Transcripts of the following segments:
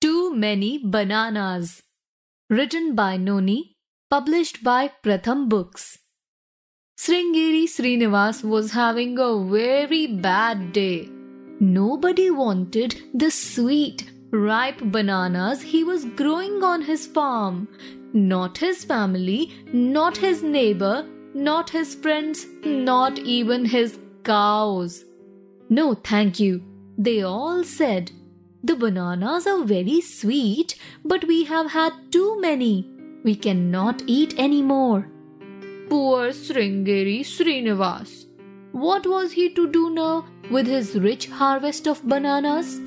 Too Many Bananas. Written by Noni, published by Pratham Books. Sringeri Srinivas was having a very bad day. Nobody wanted the sweet, ripe bananas he was growing on his farm. Not his family, not his neighbor, not his friends, not even his cows. No, thank you. They all said, The bananas are very sweet, but we have had too many. We cannot eat any more. Poor Sringeri Srinivas. What was he to do now with his rich harvest of bananas?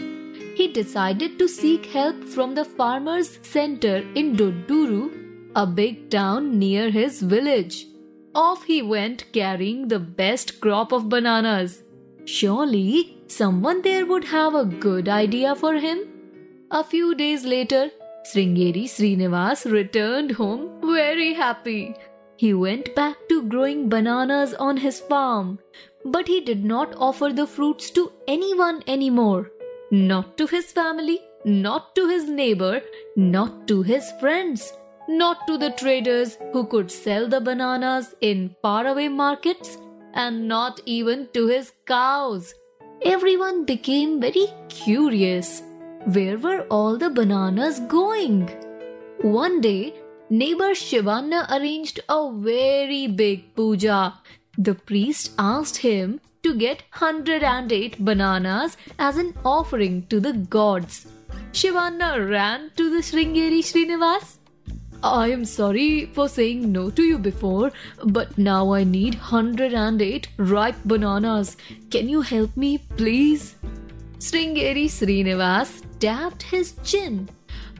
He decided to seek help from the farmers' center in Doduru, a big town near his village. Off he went carrying the best crop of bananas. Surely someone there would have a good idea for him. A few days later, Sringeri Srinivas returned home very happy. He went back to growing bananas on his farm, but he did not offer the fruits to anyone anymore. Not to his family, not to his neighbor, not to his friends, not to the traders who could sell the bananas in faraway markets, and not even to his cows. Everyone became very curious. Where were all the bananas going? One day, neighbor Shivanna arranged a very big puja. The priest asked him to get 108 bananas as an offering to the gods. Shivanna ran to the Sringeri Srinivas. I am sorry for saying no to you before, but now I need 108 ripe bananas. Can you help me, please? Sringeri Srinivas tapped his chin.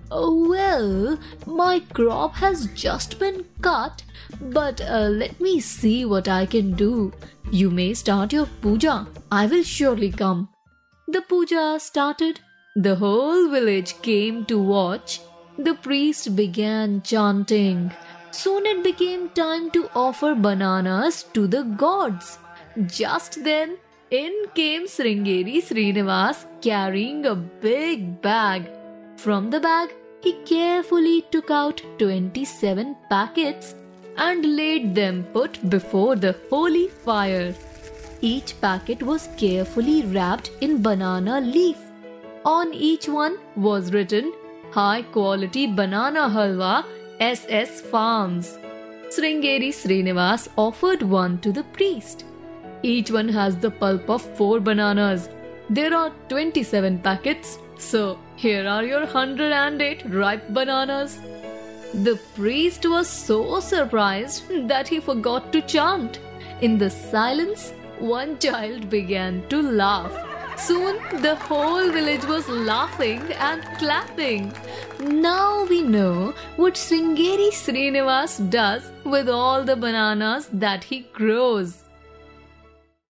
Oh, well, my crop has just been cut, but uh, let me see what I can do. You may start your puja. I will surely come. The puja started. The whole village came to watch. The priest began chanting. Soon it became time to offer bananas to the gods. Just then, in came Sringeri Srinivas carrying a big bag. From the bag, he carefully took out 27 packets and laid them put before the holy fire. Each packet was carefully wrapped in banana leaf. On each one was written High Quality Banana Halwa SS Farms. Sringeri Srinivas offered one to the priest. Each one has the pulp of 4 bananas. There are 27 packets, so here are your 108 ripe bananas. The priest was so surprised that he forgot to chant. In the silence, one child began to laugh. Soon the whole village was laughing and clapping. Now we know what Sringeri Srinivas does with all the bananas that he grows.